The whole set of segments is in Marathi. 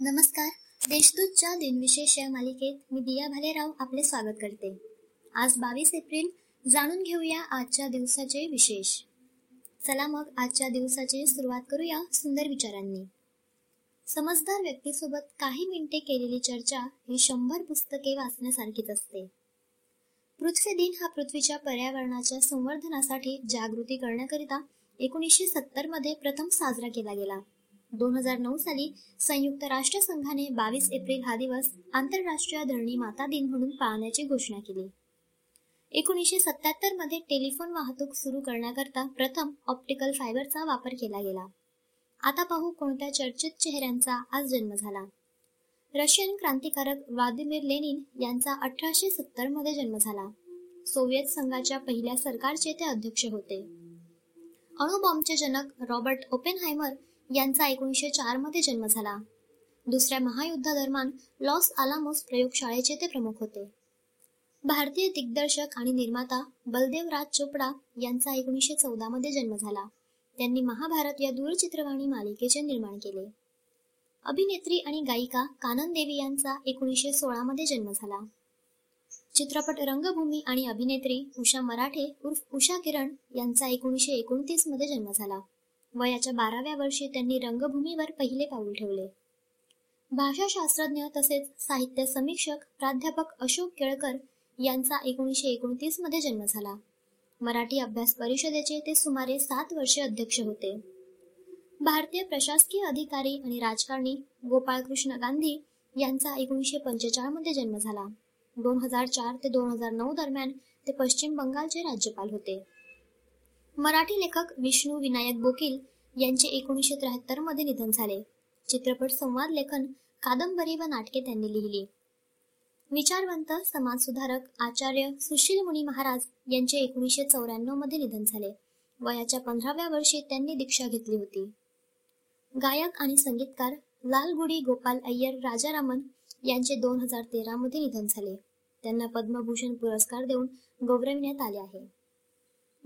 नमस्कार. देशदूतच्या दिनविशेष या मालिकेत मी दिया भालेराव आपले स्वागत करते. आज बावीस एप्रिल जाणून घेऊया आजच्या दिवसाचे विशेष. चला मग आजच्या दिवसाची सुरुवात करूया सुंदर विचारांनी. समजदार व्यक्तीसोबत काही मिनिटे केलेली चर्चा ही शंभर पुस्तके वाचण्यासारखीच असते. पृथ्वी दिन हा पृथ्वीच्या पर्यावरणाच्या संवर्धनासाठी जागृती करण्याकरिता एकोणीसशे सत्तरमध्ये प्रथम साजरा केला गेला. दोन हजार नऊ साली संयुक्त राष्ट्र संघाने बावीस एप्रिल हा दिवस आंतरराष्ट्रीय धरणी माता दिन म्हणून पाळण्याची घोषणा केली. एकोणीसशे सत्याहत्तरमध्ये टेलिफोन वाहतूक सुरू करण्याकरता प्रथम ऑप्टिकल फायबरचा वापर केला गेला. आता पाहू कोणत्या चर्चित चेहऱ्यांचा आज जन्म झाला. रशियन क्रांतिकारक व्लादिमीर लेनिन यांचा अठराशे सत्तरमध्ये जन्म झाला. सोव्हिएत संघाच्या पहिल्या सरकारचे ते अध्यक्ष होते. अणुबॉम्बचे जनक रॉबर्ट ओपेनहायमर यांचा एकोणीसशे चारमध्ये जन्म झाला. दुसऱ्या महायुद्धादरम्यान लॉस आलामोस प्रयोगशाळेचे ते प्रमुख होते. भारतीय दिग्दर्शक आणि निर्माता बलदेव राज चोपडा यांचा एकोणीसशे चौदामध्ये जन्म झाला. त्यांनी महाभारत या दूरचित्रवाणी मालिकेचे निर्माण केले. अभिनेत्री आणि गायिका कानन देवी यांचा एकोणीसशे सोळामध्ये जन्म झाला. चित्रपट रंगभूमी आणि अभिनेत्री उषा मराठे उर्फ उषा किरण यांचा एकोणीसशे एकोणतीसमध्ये जन्म झाला. वयाच्या बाराव्या वर्षी त्यांनी रंगभूमीवर पहिले पाऊल ठेवले. भाषाशास्त्रज्ञ तसेच साहित्य समीक्षक प्राध्यापक अशोक केळकर यांचा एकोणीसशे एकोणतीसमध्ये जन्म झाला. मराठी अभ्यास परिषदेचे ते सुमारे सात वर्षे अध्यक्ष होते. भारतीय प्रशासकीय अधिकारी आणि राजकारणी गोपाळकृष्ण गांधी यांचा एकोणीसशे पंचेचाळमध्ये जन्म झाला. दोन हजार चार ते दोन हजार नऊ दरम्यान ते पश्चिम बंगालचे राज्यपाल होते. मराठी लेखक विष्णू विनायक बोकील यांचे एकोणीसशे त्र्याहत्तरमध्ये निधन झाले. चित्रपट संवाद लेखन कादंबरी व नाटके त्यांनी लिहिली. विचारवंत समाजसुधारक आचार्य सुशील मुनी महाराज यांचे एकोणीसशे चौऱ्याण्णवमध्ये निधन झाले. वयाच्या पंधराव्या वर्षी त्यांनी दीक्षा घेतली होती. गायक आणि संगीतकार लालगुडी गोपाल अय्यर राजारामन यांचे दोन हजार तेरा मध्ये निधन झाले. त्यांना पद्मभूषण पुरस्कार देऊन गौरविण्यात आले आहे.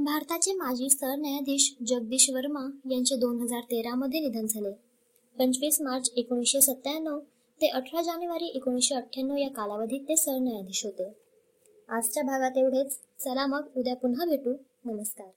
भारताचे माजी सरन्यायाधीश जगदीश वर्मा यांचे दोन हजार तेरा मध्ये निधन झाले. पंचवीस मार्च एकोणीसशे सत्त्याण्णव ते अठरा जानेवारी एकोणीसशे अठ्ठ्याण्णव या कालावधीत ते सरन्यायाधीश होते. आजच्या भागात एवढेच. चला मग उद्या पुन्हा भेटू. नमस्कार.